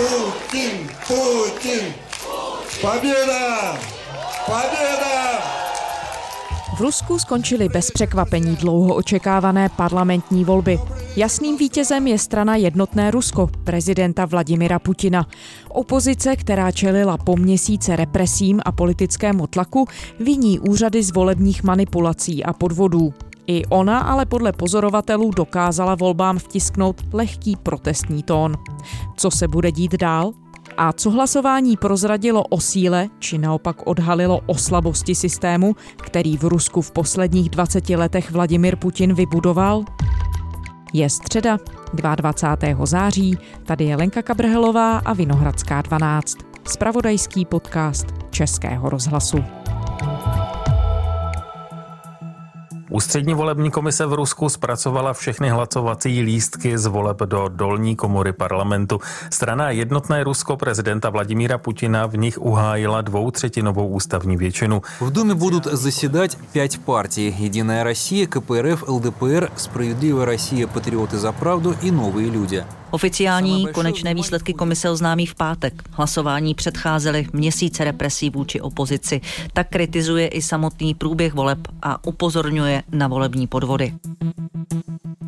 Putin, Putin. Победа! Победа! V Rusku skončily bez překvapení dlouho očekávané parlamentní volby. Jasným vítězem je strana Jednotné Rusko, prezidenta Vladimira Putina. Opozice, která čelila po měsíce represím a politickému tlaku, viní úřady z volebních manipulací a podvodů. I ona ale podle pozorovatelů dokázala volbám vtisknout lehký protestní tón. Co se bude dít dál? A co hlasování prozradilo o síle, či naopak odhalilo o slabosti systému, který v Rusku v posledních 20 letech Vladimir Putin vybudoval? Je středa, 22. září, tady je Lenka Kabrhelová a Vinohradská 12, spravodajský podcast Českého rozhlasu. Ústřední volební komise v Rusku zpracovala všechny hlasovací lístky z voleb do dolní komory parlamentu. Strana Jednotné Rusko prezidenta Vladimíra Putina v nich uhájila dvoutřetinovou ústavní většinu. V Думе будут заседать пять партий. Единая Россия, КПРФ, ЛДПР, Справедливая Россия, Патриоты за правду и Новые люди. Oficiální konečné výsledky komise oznámí v pátek. Hlasování předcházely měsíce represí vůči opozici. Tak kritizuje i samotný průběh voleb a upozorňuje na volební podvody.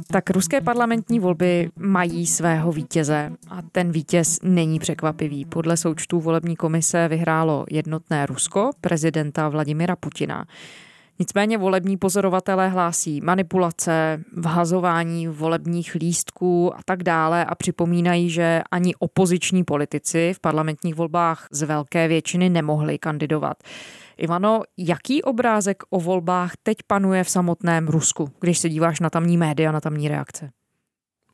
Tak ruské parlamentní volby mají svého vítěze a ten vítěz není překvapivý. Podle součtů volební komise vyhrálo jednotné Rusko, prezidenta Vladimira Putina. Nicméně volební pozorovatelé hlásí manipulace, vhazování volebních lístků a tak dále a připomínají, že ani opoziční politici v parlamentních volbách z velké většiny nemohli kandidovat. Ivano, jaký obrázek o volbách teď panuje v samotném Rusku, když se díváš na tamní média, na tamní reakce?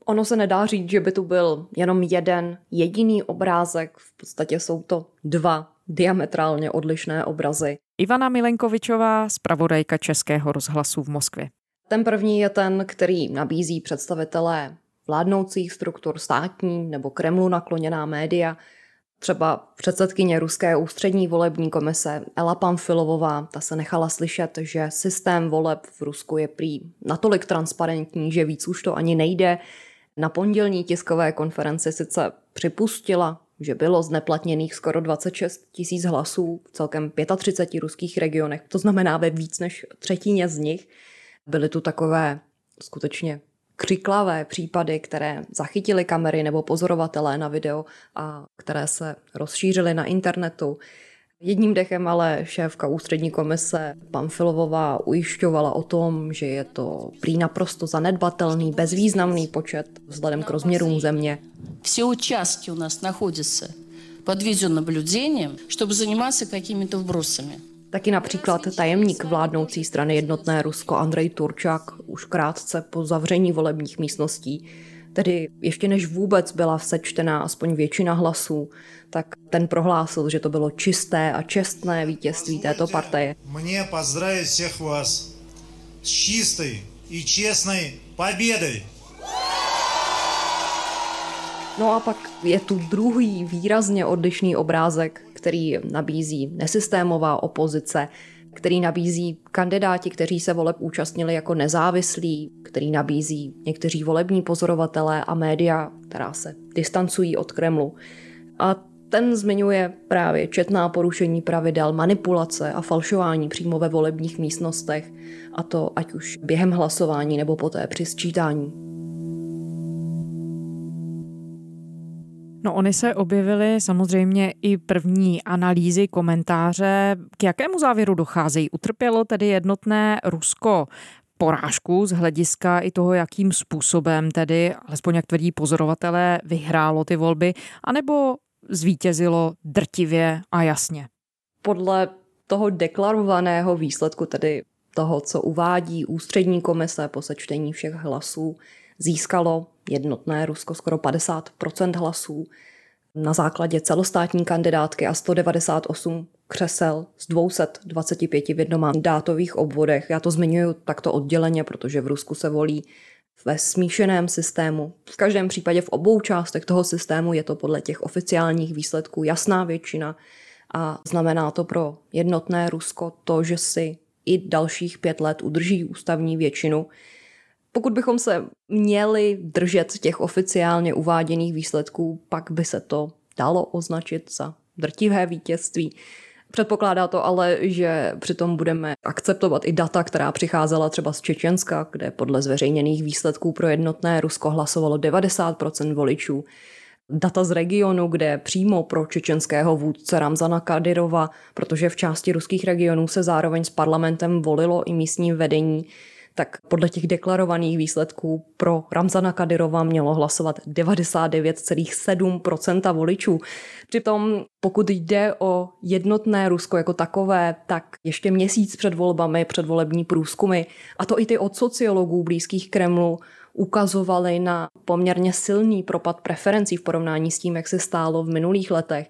Ono se nedá říct, že by tu byl jenom jeden jediný obrázek, v podstatě jsou to dva diametrálně odlišné obrazy. Ivana Milenkovičová, zpravodajka Českého rozhlasu v Moskvě. Ten první je ten, který nabízí představitelé vládnoucích struktur státní nebo Kremlu nakloněná média, Třeba předsedkyně Ruské ústřední volební komise Ela Pamfilovová, ta se nechala slyšet, že systém voleb v Rusku je prý natolik transparentní, že víc už to ani nejde. Na pondělní tiskové konferenci sice připustila, že bylo zneplatněných skoro 26 tisíc hlasů v celkem 35 ruských regionech, to znamená ve víc než třetině z nich. Byly tu takové skutečně křiklavé případy, které zachytili kamery nebo pozorovatelé na video a které se rozšířily na internetu. Jedním dechem ale šéfka ústřední komise Pamfilovová ujišťovala o tom, že je to prý naprosto zanedbatelný, bezvýznamný počet vzhledem k rozměrům země. Все участки у нас находятся под видеонаблюдением, чтобы заниматься какими-то вбросами. Taky například tajemník vládnoucí strany Jednotné Rusko Andrej Turčák už krátce po zavření volebních místností, tedy ještě než vůbec byla sečtená aspoň většina hlasů, tak ten prohlásil, že to bylo čisté a čestné vítězství této partie. Mně pozdravit všech vás s čistou i čestnou pobědou. No a pak je tu druhý výrazně odlišný obrázek, který nabízí nesystémová opozice, který nabízí kandidáti, kteří se voleb účastnili jako nezávislí, který nabízí někteří volební pozorovatelé a média, která se distancují od Kremlu. A ten zmiňuje právě četná porušení pravidel, manipulace a falšování přímo ve volebních místnostech, a to ať už během hlasování nebo poté při sčítání. No oni se objevily samozřejmě i první analýzy, komentáře. K jakému závěru docházejí? Utrpělo tedy jednotné Rusko porážku z hlediska i toho, jakým způsobem tedy, alespoň jak tvrdí pozorovatelé, vyhrálo ty volby, anebo zvítězilo drtivě a jasně? Podle toho deklarovaného výsledku, tedy toho, co uvádí ústřední komise po sečtení všech hlasů, získalo jednotné Rusko skoro 50% hlasů na základě celostátní kandidátky a 198 křesel z 225 v jednomandátových obvodech. Já to zmiňuji takto odděleně, protože v Rusku se volí ve smíšeném systému. V každém případě v obou částech toho systému je to podle těch oficiálních výsledků jasná většina a znamená to pro jednotné Rusko to, že si i dalších pět let udrží ústavní většinu, pokud bychom se měli držet těch oficiálně uváděných výsledků, pak by se to dalo označit za drtivé vítězství. Předpokládá to ale, že přitom budeme akceptovat i data, která přicházela třeba z Čečenska, kde podle zveřejněných výsledků pro jednotné Rusko hlasovalo 90% voličů. Data z regionu, kde přímo pro čečenského vůdce Ramzana Kadyrova, protože v části ruských regionů se zároveň s parlamentem volilo i místní vedení, tak podle těch deklarovaných výsledků pro Ramzana Kadyrova mělo hlasovat 99,7% voličů. Přitom pokud jde o jednotné Rusko jako takové, tak ještě měsíc před volbami, předvolební průzkumy, a to i ty od sociologů blízkých Kremlu, ukazovaly na poměrně silný propad preferencí v porovnání s tím, jak se stálo v minulých letech.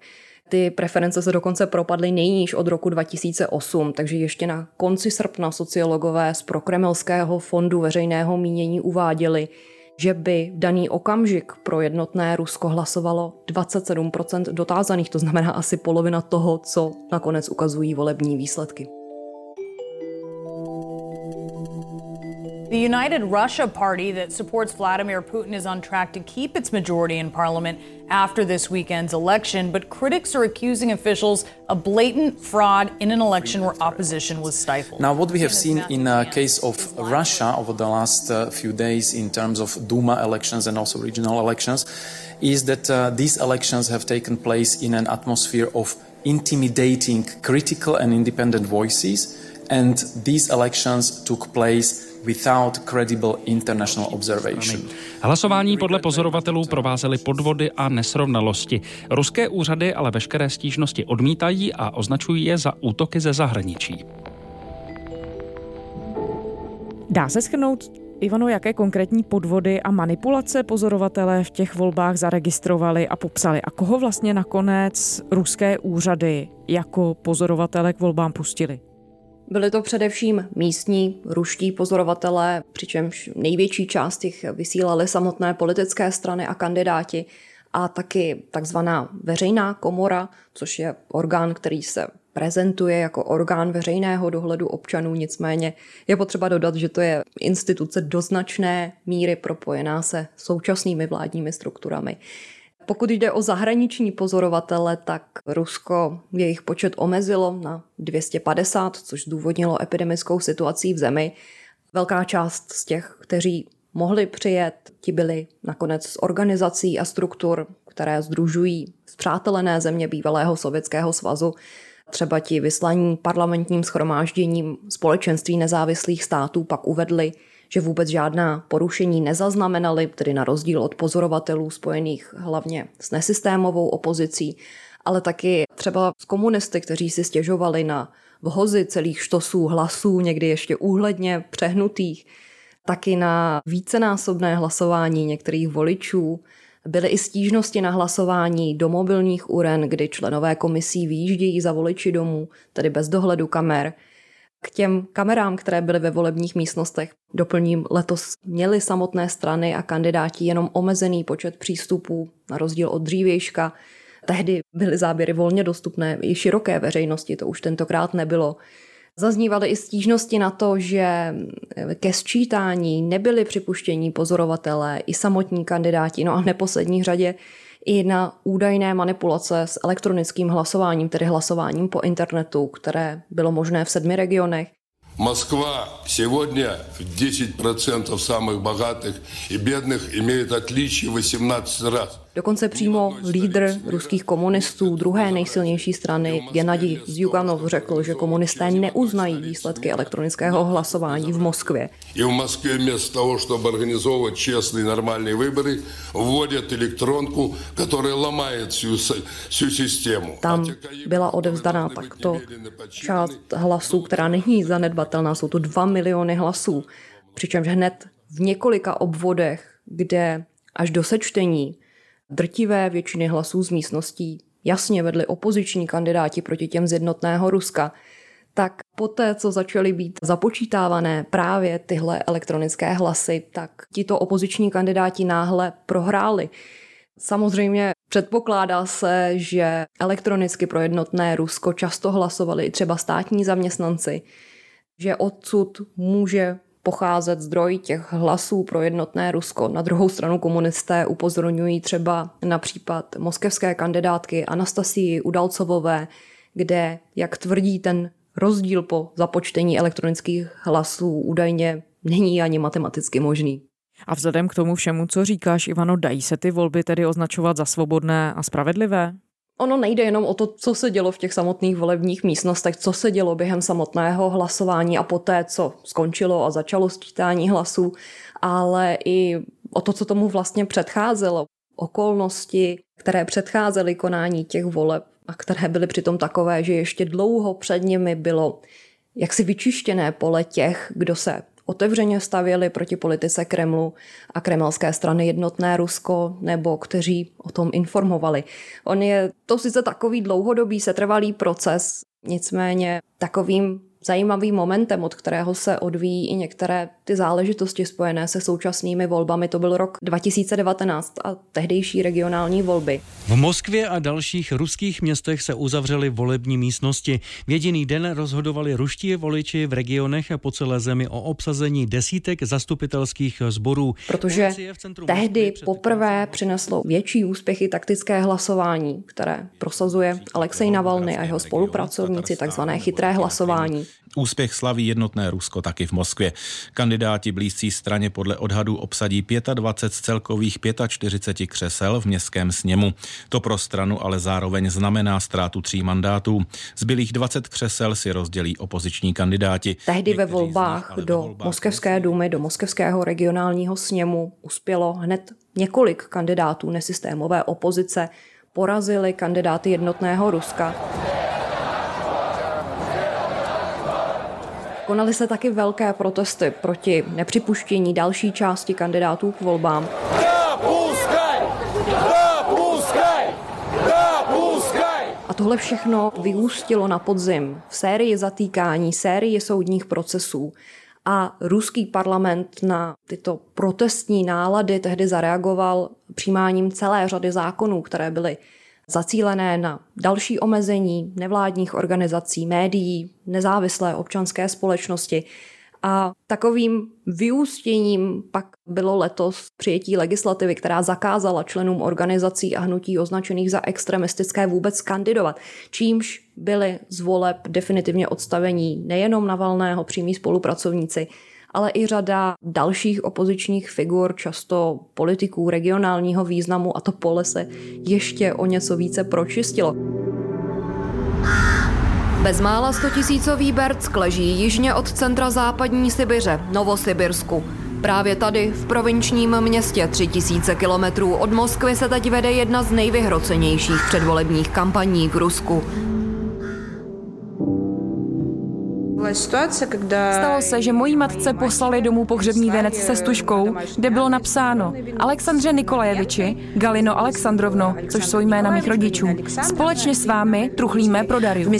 Ty preference se dokonce propadly nejníž od roku 2008, takže ještě na konci srpna sociologové z Prokremelského fondu veřejného mínění uváděli, že by v daný okamžik pro jednotné Rusko hlasovalo 27% dotázaných, to znamená asi polovina toho, co nakonec ukazují volební výsledky. The United Russia Party that supports Vladimir Putin is on track to keep its majority in parliament after this weekend's election, but critics are accusing officials of blatant fraud in an election where opposition was stifled. Now, what we have seen in the case of Russia over the last uh, few days in terms of Duma elections and also regional elections is that uh, these elections have taken place in an atmosphere of intimidating critical and independent voices, and these elections took place without credible international observation. Hlasování podle pozorovatelů provázely podvody a nesrovnalosti. Ruské úřady ale veškeré stížnosti odmítají a označují je za útoky ze zahraničí. Dá se schrnout, Ivano, jaké konkrétní podvody a manipulace pozorovatelé v těch volbách zaregistrovali a popsali a koho vlastně nakonec ruské úřady jako pozorovatele k volbám pustili? Byli to především místní ruští pozorovatelé, přičemž největší část jich vysílali samotné politické strany a kandidáti a taky takzvaná veřejná komora, což je orgán, který se prezentuje jako orgán veřejného dohledu občanů, nicméně je potřeba dodat, že to je instituce do značné míry propojená se současnými vládními strukturami. Pokud jde o zahraniční pozorovatele, tak Rusko jejich počet omezilo na 250, což zdůvodnilo epidemickou situací v zemi. Velká část z těch, kteří mohli přijet, ti byli nakonec z organizací a struktur, které združují zpřátelené země bývalého Sovětského svazu, třeba ti vyslaní parlamentním schromážděním společenství nezávislých států pak uvedli, že vůbec žádná porušení nezaznamenali, tedy na rozdíl od pozorovatelů spojených hlavně s nesystémovou opozicí, ale taky třeba s komunisty, kteří si stěžovali na vhozy celých štosů hlasů, někdy ještě úhledně přehnutých, taky na vícenásobné hlasování některých voličů. Byly i stížnosti na hlasování do mobilních uren, kdy členové komisí výjíždějí za voliči domů, tedy bez dohledu kamer – k těm kamerám, které byly ve volebních místnostech, doplním, letos měly samotné strany a kandidáti jenom omezený počet přístupů, na rozdíl od dřívějška. Tehdy byly záběry volně dostupné i široké veřejnosti, to už tentokrát nebylo. Zaznívaly i stížnosti na to, že ke sčítání nebyli připuštění pozorovatelé i samotní kandidáti, no a v neposlední řadě i na údajné manipulace s elektronickým hlasováním, tedy hlasováním po internetu, které bylo možné v sedmi regionech. Москва сегодня в 10% самых богатых и бедных имеет отличие 18 раз. Dokonce přímo lídr ruských komunistů druhé nejsilnější strany Gennady Zyuganov řekl, že komunisté neuznají výsledky elektronického hlasování v Moskvě. I v Moskvě místo toho, чтобы организовывать честные нормальные выборы, вводят elektronku, která ломает всю, всю systému. Tam byla odevzdaná takto část hlasů, která není zanedbatelná, jsou to 2 miliony hlasů. Přičemž hned v několika obvodech, kde až do sečtení drtivé většiny hlasů z místností jasně vedli opoziční kandidáti proti těm z jednotného Ruska, tak poté, co začaly být započítávané právě tyhle elektronické hlasy, tak tito opoziční kandidáti náhle prohráli. Samozřejmě předpokládá se, že elektronicky pro jednotné Rusko často hlasovali i třeba státní zaměstnanci, že odsud může pocházet zdroj těch hlasů pro jednotné Rusko. Na druhou stranu komunisté upozorňují třeba na případ moskevské kandidátky Anastasii Udalcovové, kde, jak tvrdí ten rozdíl po započtení elektronických hlasů, údajně není ani matematicky možný. A vzhledem k tomu všemu, co říkáš, Ivano, dají se ty volby tedy označovat za svobodné a spravedlivé? Ono nejde jenom o to, co se dělo v těch samotných volebních místnostech, co se dělo během samotného hlasování a poté, co skončilo a začalo sčítání hlasů, ale i o to, co tomu vlastně předcházelo. Okolnosti, které předcházely konání těch voleb a které byly přitom takové, že ještě dlouho před nimi bylo jaksi vyčištěné pole těch, kdo se otevřeně stavěli proti politice Kremlu a kremelské strany Jednotné Rusko, nebo kteří o tom informovali. On je to sice takový dlouhodobý setrvalý proces, nicméně takovým zajímavým momentem, od kterého se odvíjí i některé ty záležitosti spojené se současnými volbami. To byl rok 2019 a tehdejší regionální volby. V Moskvě a dalších ruských městech se uzavřely volební místnosti. V jediný den rozhodovali ruští voliči v regionech a po celé zemi o obsazení desítek zastupitelských sborů. Protože tehdy poprvé přineslo větší úspěchy taktické hlasování, které prosazuje Alexej Navalny a jeho spolupracovníci, takzvané chytré hlasování. Úspěch slaví jednotné Rusko taky v Moskvě. Kandidáti blízcí straně podle odhadů obsadí 25 z celkových 45 křesel v městském sněmu. To pro stranu ale zároveň znamená ztrátu tří mandátů. Zbylých 20 křesel si rozdělí opoziční kandidáti. Tehdy ve volbách do volbách Moskevské dumy, do Moskevského regionálního sněmu uspělo hned několik kandidátů nesystémové opozice. Porazili kandidáty jednotného Ruska. Konaly se taky velké protesty proti nepřipuštění další části kandidátů k volbám. A tohle všechno vyústilo na podzim v sérii zatýkání, sérii soudních procesů. A ruský parlament na tyto protestní nálady tehdy zareagoval přijímáním celé řady zákonů, které byly zacílené na další omezení nevládních organizací, médií, nezávislé občanské společnosti. A takovým vyústěním pak bylo letos přijetí legislativy, která zakázala členům organizací a hnutí označených za extremistické vůbec kandidovat, čímž byly z voleb definitivně odstavení nejenom Navalného přímí spolupracovníci, ale i řada dalších opozičních figur, často politiků regionálního významu a to pole se ještě o něco více pročistilo. Bezmála 100 tisícový Berck leží jižně od centra západní Sibiře, Novosibirsku. Právě tady, v provinčním městě 3000 kilometrů od Moskvy, se teď vede jedna z nejvyhrocenějších předvolebních kampaní k Rusku. Stalo se, že mojí matce poslali domů pohřební venec se stužkou, kde bylo napsáno Alexandře Nikolajeviči, Galino Alexandrovno, což jsou jména mých rodičů. Společně s vámi truchlíme pro Dariu.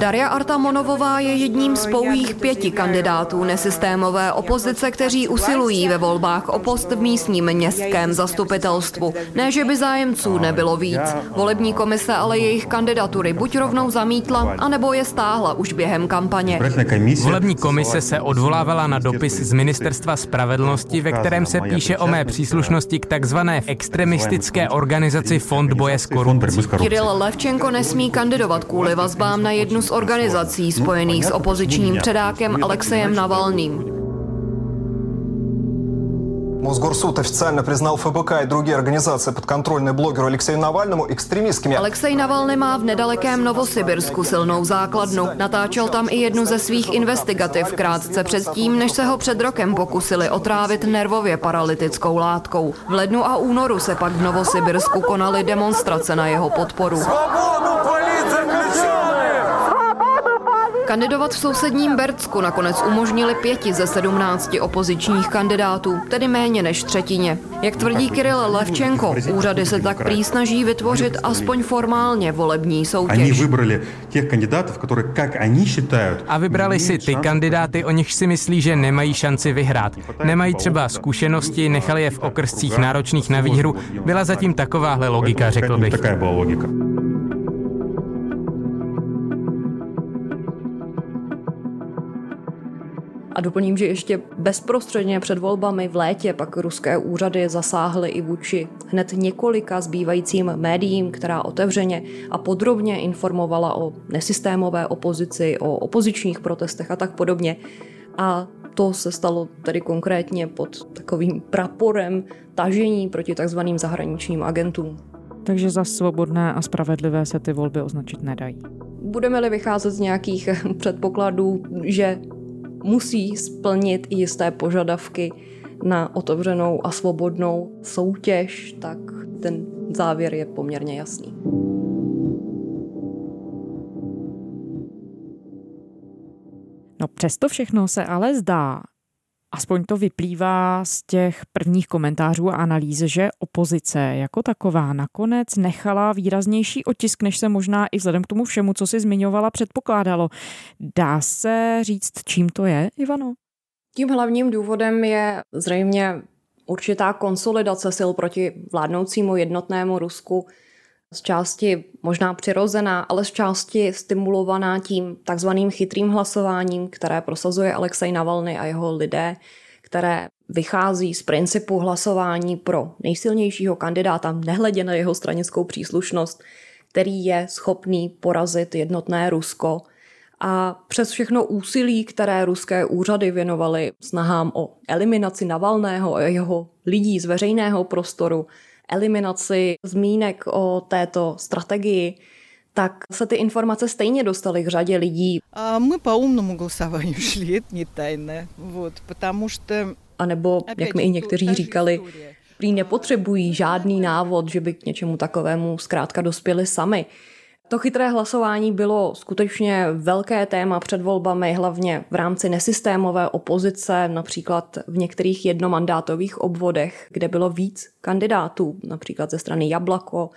Daria Artamonovová je jedním z pouhých pěti kandidátů nesystémové opozice, kteří usilují ve volbách o post v místním městském zastupitelstvu. Ne, že by zájemců nebylo víc. Volební komise ale jejich kandidatury buď rovnou zamítla, anebo je stáhla už během kampaně kampaně. Volební komise se odvolávala na dopis z Ministerstva spravedlnosti, ve kterém se píše o mé příslušnosti k takzvané extremistické organizaci Fond boje s korupcí. Kiril Levčenko nesmí kandidovat kvůli vazbám na jednu z organizací spojených s opozičním předákem Alexejem Navalným. Мосгорсуд официально признал ФБК и другие организации, подконтрольные блогеру Алексею Навальному, экстремистскими. Alexej Navalny má v nedalekém Novosibirsku silnou základnu. Natáčel tam i jednu ze svých investigativ krátce předtím, než se ho před rokem pokusili otrávit nervově paralytickou látkou. V lednu a únoru se pak v Novosibirsku konaly demonstrace na jeho podporu. Kandidovat v sousedním Bercku nakonec umožnili pěti ze sedmnácti opozičních kandidátů, tedy méně než třetině. Jak tvrdí Kiril Levčenko, úřady se tak prý snaží vytvořit aspoň formálně volební soutěž. A vybrali si ty kandidáty, o nich si myslí, že nemají šanci vyhrát. Nemají třeba zkušenosti, nechali je v okrscích náročných na výhru. Byla zatím takováhle logika, řekl bych. A doplním, že ještě bezprostředně před volbami v létě pak ruské úřady zasáhly i vůči hned několika zbývajícím médiím, která otevřeně a podrobně informovala o nesystémové opozici, o opozičních protestech a tak podobně. A to se stalo tedy konkrétně pod takovým praporem tažení proti takzvaným zahraničním agentům. Takže za svobodné a spravedlivé se ty volby označit nedají. Budeme-li vycházet z nějakých předpokladů, že musí splnit i jisté požadavky na otevřenou a svobodnou soutěž, tak ten závěr je poměrně jasný. No přesto všechno se ale zdá, aspoň to vyplývá z těch prvních komentářů a analýz, že opozice jako taková nakonec nechala výraznější otisk, než se možná i vzhledem k tomu všemu, co si zmiňovala, předpokládalo. Dá se říct, čím to je, Ivano? Tím hlavním důvodem je zřejmě určitá konsolidace sil proti vládnoucímu jednotnému Rusku, z části možná přirozená, ale z části stimulovaná tím takzvaným chytrým hlasováním, které prosazuje Alexej Navalny a jeho lidé, které vychází z principu hlasování pro nejsilnějšího kandidáta, nehledě na jeho stranickou příslušnost, který je schopný porazit jednotné Rusko. A přes všechno úsilí, které ruské úřady věnovaly snahám o eliminaci Navalného a jeho lidí z veřejného prostoru, eliminaci zmínek o této strategii, tak se ty informace stejně dostaly k řadě lidí. A my po умному голосованию šli, это не тайно, вот, потому что... A nebo, jak mi i někteří říkali, prý nepotřebují žádný návod, že by k něčemu takovému zkrátka dospěli sami. To chytré hlasování bylo skutečně velké téma před volbami, hlavně v rámci nesystémové opozice, například v některých jednomandátových obvodech, kde bylo víc kandidátů, například ze strany Jablako,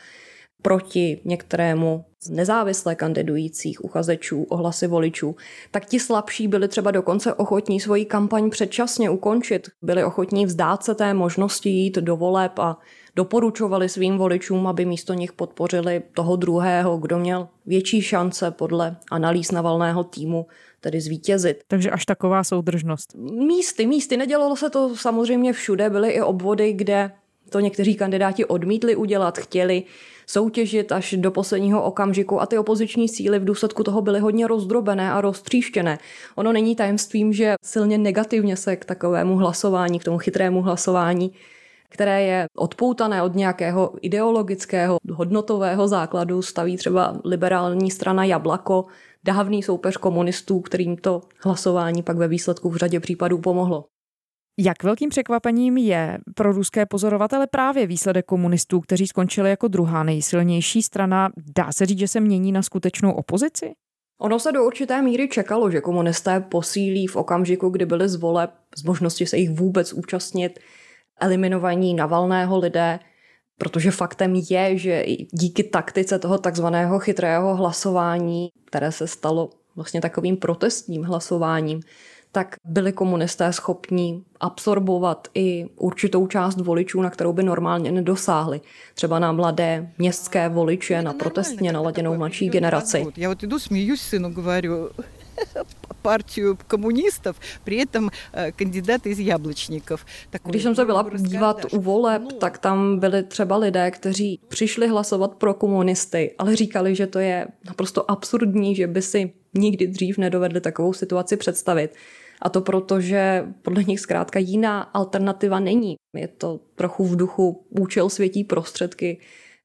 proti některému z nezávisle kandidujících uchazečů o hlasy voličů, tak ti slabší byli třeba dokonce ochotní svoji kampaň předčasně ukončit, byli ochotní vzdát se té možnosti jít do voleb a doporučovali svým voličům, aby místo nich podpořili toho druhého, kdo měl větší šance podle analýz Navalného týmu tedy zvítězit. Takže až taková soudržnost. Místy, místy. Nedělalo se to samozřejmě všude. Byly i obvody, kde to někteří kandidáti odmítli udělat, chtěli soutěžit až do posledního okamžiku a ty opoziční síly v důsledku toho byly hodně rozdrobené a roztříštěné. Ono není tajemstvím, že silně negativně se k takovému hlasování, k tomu chytrému hlasování které je odpoutané od nějakého ideologického hodnotového základu, staví třeba liberální strana Jablako, dávný soupeř komunistů, kterým to hlasování pak ve výsledku v řadě případů pomohlo. Jak velkým překvapením je pro ruské pozorovatele právě výsledek komunistů, kteří skončili jako druhá nejsilnější strana? Dá se říct, že se mění na skutečnou opozici? Ono se do určité míry čekalo, že komunisté posílí v okamžiku, kdy byly z voleb, z možnosti se jich vůbec účastnit, eliminovaní Navalného lidé, protože faktem je, že díky taktice toho takzvaného chytrého hlasování, které se stalo vlastně takovým protestním hlasováním, tak byli komunisté schopní absorbovat i určitou část voličů, na kterou by normálně nedosáhli. Třeba na mladé městské voliče, na protestně naladěnou mladší generaci. Já вот иду, смеюсь сыну, говорю, партию комунistů, при этом э, kandidáty z jablčníkov. Když jsem se byla dívat u voleb, tak tam byli třeba lidé, kteří přišli hlasovat pro komunisty, ale říkali, že to je naprosto absurdní, že by si nikdy dřív nedovedli takovou situaci představit. A to proto, že podle nich zkrátka jiná alternativa není. Je to trochu v duchu účel světí prostředky,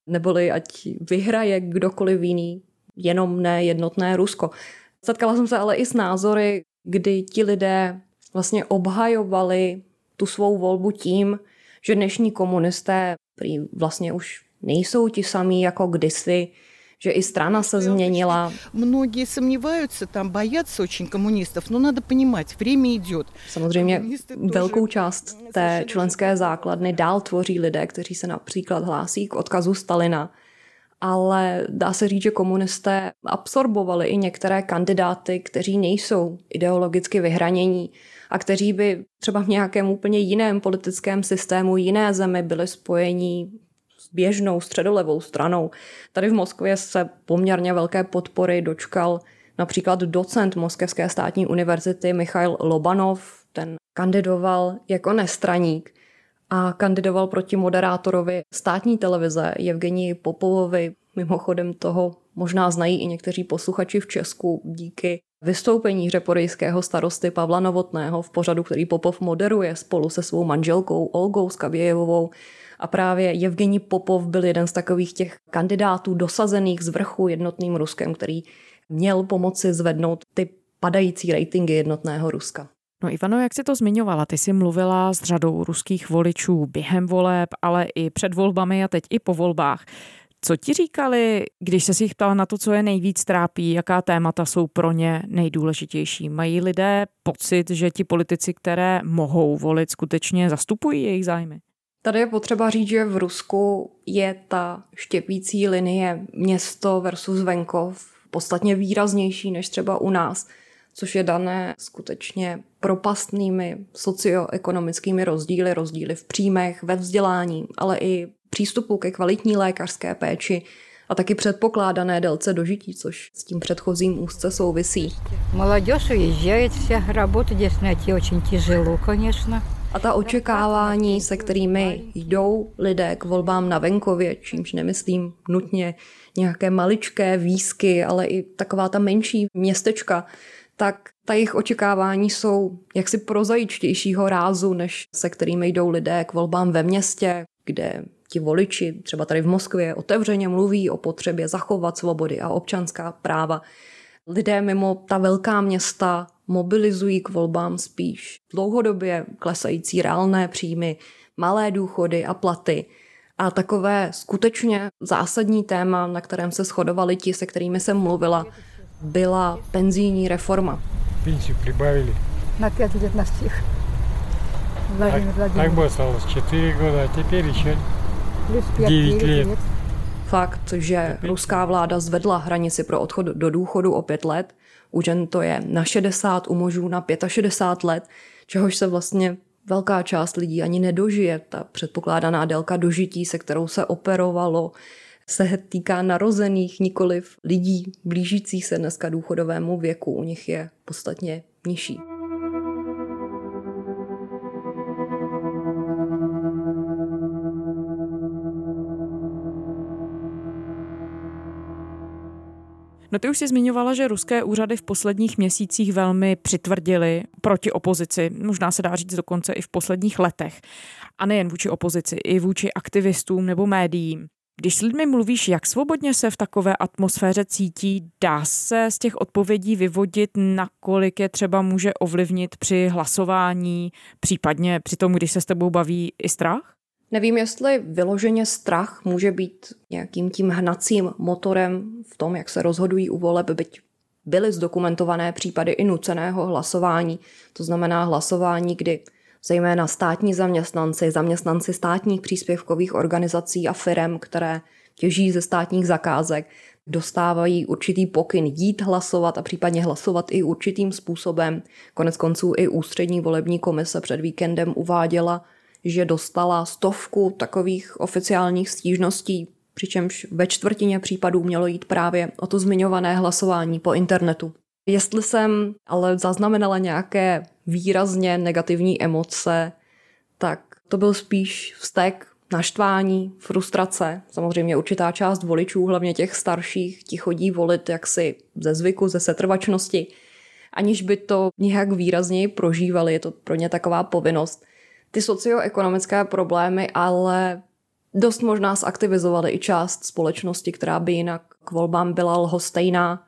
neboli ať vyhraje kdokoliv jiný, jenom ne jednotné Rusko. Setkala jsem se ale i s názory, kdy ti lidé vlastně obhajovali tu svou volbu tím, že dnešní komunisté vlastně už nejsou ti samí jako kdysi, že i strana se změnila. Многие сомневаются, там боятся очень коммунистов, но надо понимать, время идет. Samozřejmě velkou část té členské základny dál tvoří lidé, kteří se například hlásí k odkazu Stalina, ale dá se říct, že komunisté absorbovali i některé kandidáty, kteří nejsou ideologicky vyhranění a kteří by třeba v nějakém úplně jiném politickém systému, jiné zemi byli spojení s běžnou středolevou stranou. Tady v Moskvě se poměrně velké podpory dočkal Například docent Moskevské státní univerzity Michail Lobanov, ten kandidoval jako nestraník a kandidoval proti moderátorovi státní televize Evgenii Popovovi. Mimochodem toho možná znají i někteří posluchači v Česku díky vystoupení řeporejského starosty Pavla Novotného v pořadu, který Popov moderuje spolu se svou manželkou Olgou Skavějevovou. A právě Evgení Popov byl jeden z takových těch kandidátů dosazených z vrchu jednotným Ruskem, který měl pomoci zvednout ty padající ratingy jednotného Ruska. No Ivano, jak jsi to zmiňovala, ty jsi mluvila s řadou ruských voličů během voleb, ale i před volbami a teď i po volbách. Co ti říkali, když se si jich ptala na to, co je nejvíc trápí, jaká témata jsou pro ně nejdůležitější? Mají lidé pocit, že ti politici, které mohou volit, skutečně zastupují jejich zájmy? Tady je potřeba říct, že v Rusku je ta štěpící linie město versus venkov podstatně výraznější než třeba u nás, což je dané skutečně propastnými socioekonomickými rozdíly, rozdíly v příjmech, ve vzdělání, ale i přístupu ke kvalitní lékařské péči a taky předpokládané délce dožití, což s tím předchozím úzce souvisí. Молодежь уезжает вся, работать здесь найти очень тяжело, конечно. A ta očekávání, se kterými jdou lidé k volbám na venkově, čímž nemyslím nutně nějaké maličké výsky, ale i taková ta menší městečka, tak ta jejich očekávání jsou jaksi prozaičtějšího rázu, než se kterými jdou lidé k volbám ve městě, kde ti voliči, třeba tady v Moskvě, otevřeně mluví o potřebě zachovat svobody a občanská práva. Lidé mimo ta velká města mobilizují k volbám spíš dlouhodobě klesající reálné příjmy, malé důchody a platy. A takové skutečně zásadní téma, na kterém se shodovali ti, se kterými jsem mluvila, byla penzijní reforma. Пенсию прибавили. На пять лет на стих. Владимир Так, Владимирович. так бы осталось 4 года, а теперь еще 9 let. let. Fakt, že ruská vláda zvedla hranici pro odchod do důchodu o 5 let, u žen to je na 60, u mužů na 65 let, čehož se vlastně velká část lidí ani nedožije. Ta předpokládaná délka dožití, se kterou se operovalo, se týká narozených, nikoliv lidí blížících se dneska důchodovému věku. U nich je podstatně nižší. No ty už si zmiňovala, že ruské úřady v posledních měsících velmi přitvrdily proti opozici, možná se dá říct dokonce i v posledních letech. A nejen vůči opozici, i vůči aktivistům nebo médiím. Když s lidmi mluvíš, jak svobodně se v takové atmosféře cítí, dá se z těch odpovědí vyvodit, nakolik je třeba může ovlivnit při hlasování, případně při tom, když se s tebou baví i strach? Nevím, jestli vyloženě strach může být nějakým tím hnacím motorem v tom, jak se rozhodují u voleb, byť byly zdokumentované případy i nuceného hlasování. To znamená hlasování, kdy zejména státní zaměstnanci, zaměstnanci státních příspěvkových organizací a firem, které těží ze státních zakázek, dostávají určitý pokyn jít hlasovat a případně hlasovat i určitým způsobem. Konec konců i ústřední volební komise před víkendem uváděla, že dostala stovku takových oficiálních stížností, přičemž ve čtvrtině případů mělo jít právě o to zmiňované hlasování po internetu. Jestli jsem ale zaznamenala nějaké výrazně negativní emoce, tak to byl spíš vztek, naštvání, frustrace. Samozřejmě určitá část voličů, hlavně těch starších, ti chodí volit jaksi ze zvyku, ze setrvačnosti, aniž by to nějak výrazněji prožívali. Je to pro ně taková povinnost. Ty socioekonomické problémy ale dost možná zaktivizovaly i část společnosti, která by jinak k volbám byla lhostejná.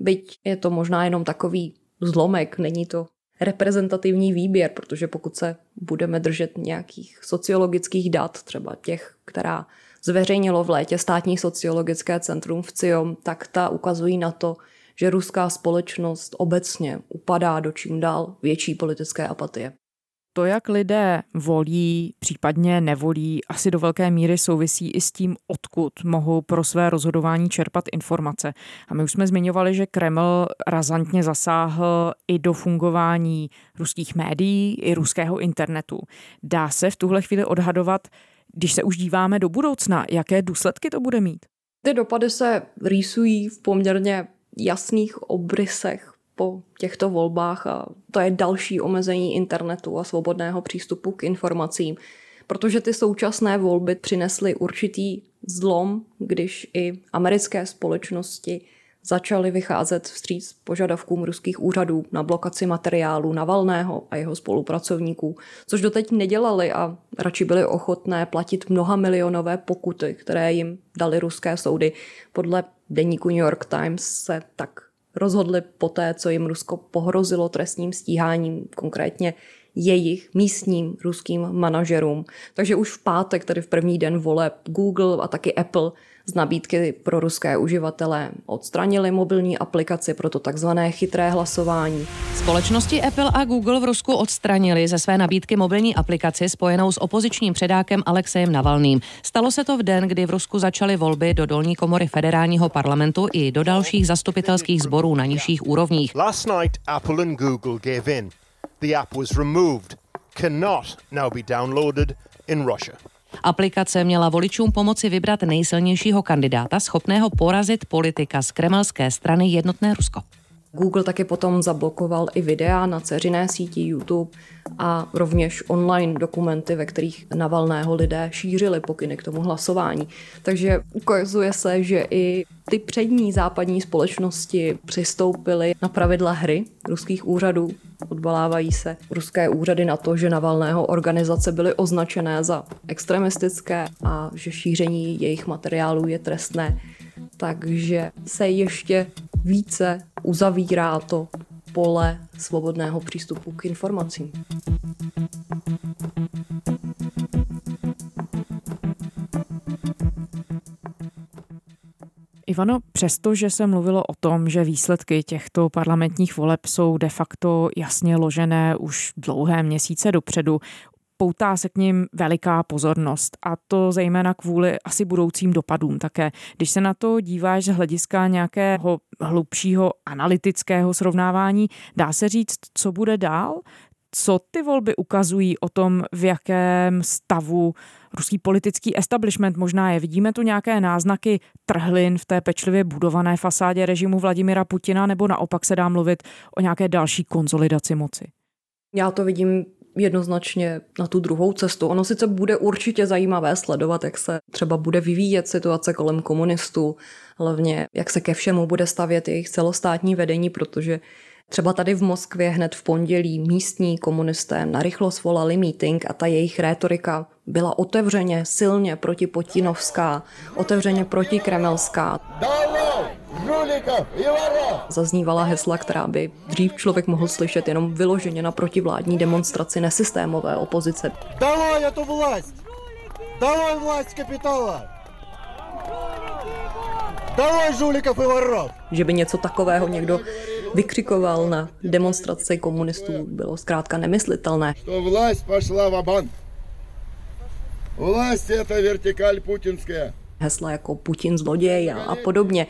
Byť je to možná jenom takový zlomek, není to reprezentativní výběr, protože pokud se budeme držet nějakých sociologických dat, třeba těch, která zveřejnilo v létě státní sociologické centrum v CIOM, tak ta ukazují na to, že ruská společnost obecně upadá do čím dál větší politické apatie. To, jak lidé volí, případně nevolí, asi do velké míry souvisí i s tím, odkud mohou pro své rozhodování čerpat informace. A my už jsme zmiňovali, že Kreml razantně zasáhl i do fungování ruských médií, i ruského internetu. Dá se v tuhle chvíli odhadovat, když se už díváme do budoucna, jaké důsledky to bude mít? Ty dopady se rýsují v poměrně jasných obrysech po těchto volbách a to je další omezení internetu a svobodného přístupu k informacím, protože ty současné volby přinesly určitý zlom, když i americké společnosti začaly vycházet vstříc požadavkům ruských úřadů na blokaci materiálu Navalného a jeho spolupracovníků, což doteď nedělali a radši byli ochotné platit mnoha milionové pokuty, které jim dali ruské soudy. Podle deníku New York Times se tak rozhodli poté, co jim Rusko pohrozilo trestním stíháním, konkrétně jejich místním ruským manažerům. Takže už v pátek, tedy v první den voleb, Google a taky Apple z nabídky pro ruské uživatele odstranili mobilní aplikaci pro to takzvané chytré hlasování. Společnosti Apple a Google v Rusku odstranili ze své nabídky mobilní aplikaci spojenou s opozičním předákem Alexejem Navalným. Stalo se to v den, kdy v Rusku začaly volby do dolní komory federálního parlamentu i do dalších zastupitelských sborů na nižších úrovních. Last night Apple and Google gave in. The app was removed. Cannot now be downloaded in Russia. Aplikace měla voličům pomoci vybrat nejsilnějšího kandidáta, schopného porazit politika z kremelské strany Jednotné Rusko. Google taky potom zablokoval i videa na ceřiné síti YouTube a rovněž online dokumenty, ve kterých Navalného lidé šířili pokyny k tomu hlasování. Takže ukazuje se, že i ty přední západní společnosti přistoupily na pravidla hry ruských úřadů. Odbalávají se ruské úřady na to, že Navalného organizace byly označené za extremistické a že šíření jejich materiálů je trestné. Takže se ještě více uzavírá to pole svobodného přístupu k informacím. Ivano, přestože se mluvilo o tom, že výsledky těchto parlamentních voleb jsou de facto jasně ložené už dlouhé měsíce dopředu, poutá se k ním veliká pozornost a to zejména kvůli asi budoucím dopadům také. Když se na to díváš z hlediska nějakého hlubšího analytického srovnávání, dá se říct, co bude dál? Co ty volby ukazují o tom, v jakém stavu ruský politický establishment možná je? Vidíme tu nějaké náznaky trhlin v té pečlivě budované fasádě režimu Vladimira Putina, nebo naopak se dá mluvit o nějaké další konzolidaci moci? Já to vidím jednoznačně na tu druhou cestu. Ono sice bude určitě zajímavé sledovat, jak se třeba bude vyvíjet situace kolem komunistů, hlavně jak se ke všemu bude stavět jejich celostátní vedení, protože Třeba tady v Moskvě hned v pondělí místní komunisté narychlo svolali meeting a ta jejich rétorika byla otevřeně, silně protiputinovská, otevřeně Zaznívala hesla, která by dřív člověk mohl slyšet jenom vyloženě na protivládní demonstraci nesystémové opozice. Dávaj je to vlast! Dávaj vlast kapitála! Dávaj Žulikov i Varov! Že by něco takového někdo vykřikoval na demonstraci komunistů, bylo zkrátka nemyslitelné. To vlast pošla v bank. Vlast je to vertikál putinské. Hesla jako Putin zloděj a, a podobně.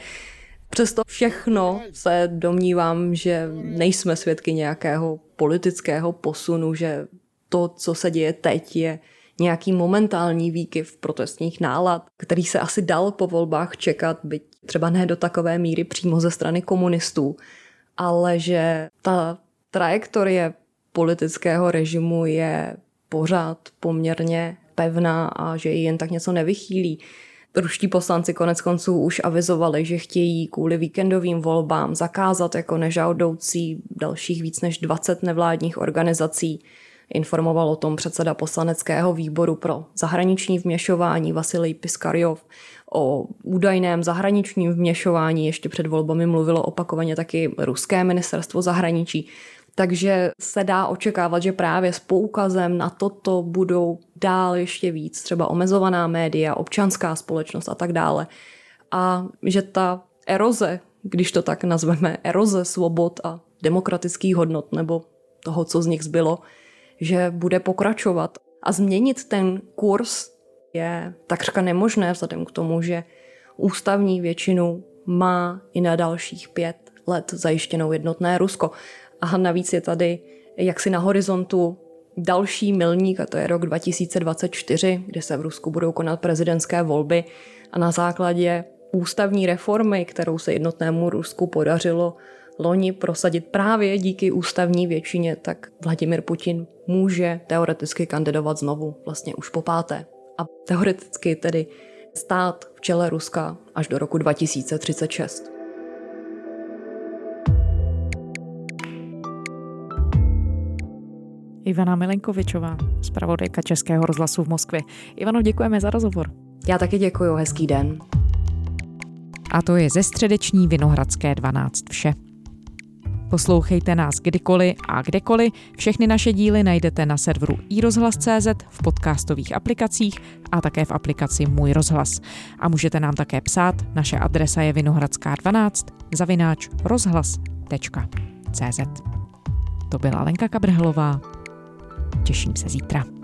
Přesto všechno se domnívám, že nejsme svědky nějakého politického posunu, že to, co se děje teď, je nějaký momentální výkyv protestních nálad, který se asi dal po volbách čekat, byť třeba ne do takové míry přímo ze strany komunistů, ale že ta trajektorie politického režimu je pořád poměrně pevná a že ji jen tak něco nevychýlí. Ruští poslanci konec konců už avizovali, že chtějí kvůli víkendovým volbám zakázat jako nežádoucí dalších víc než 20 nevládních organizací. Informoval o tom předseda poslaneckého výboru pro zahraniční vměšování Vasilij Piskaryov. O údajném zahraničním vměšování ještě před volbami mluvilo opakovaně taky ruské ministerstvo zahraničí. Takže se dá očekávat, že právě s poukazem na toto budou dál ještě víc třeba omezovaná média, občanská společnost a tak dále. A že ta eroze, když to tak nazveme, eroze svobod a demokratických hodnot nebo toho, co z nich zbylo, že bude pokračovat. A změnit ten kurz je takřka nemožné vzhledem k tomu, že ústavní většinu má i na dalších pět let zajištěnou jednotné Rusko. A navíc je tady jaksi na horizontu další milník, a to je rok 2024, kde se v Rusku budou konat prezidentské volby a na základě ústavní reformy, kterou se jednotnému Rusku podařilo loni prosadit právě díky ústavní většině, tak Vladimir Putin může teoreticky kandidovat znovu, vlastně už po páté. A teoreticky tedy stát v čele Ruska až do roku 2036. Ivana Milenkovičová, zpravodajka Českého rozhlasu v Moskvě. Ivano, děkujeme za rozhovor. Já taky děkuji, hezký den. A to je ze středeční Vinohradské 12 vše. Poslouchejte nás kdykoliv a kdekoliv. Všechny naše díly najdete na serveru iRozhlas.cz, v podcastových aplikacích a také v aplikaci Můj rozhlas. A můžete nám také psát. Naše adresa je vinohradská 12 zavináč rozhlas.cz. To byla Lenka Kabrhelová. Těším se zítra.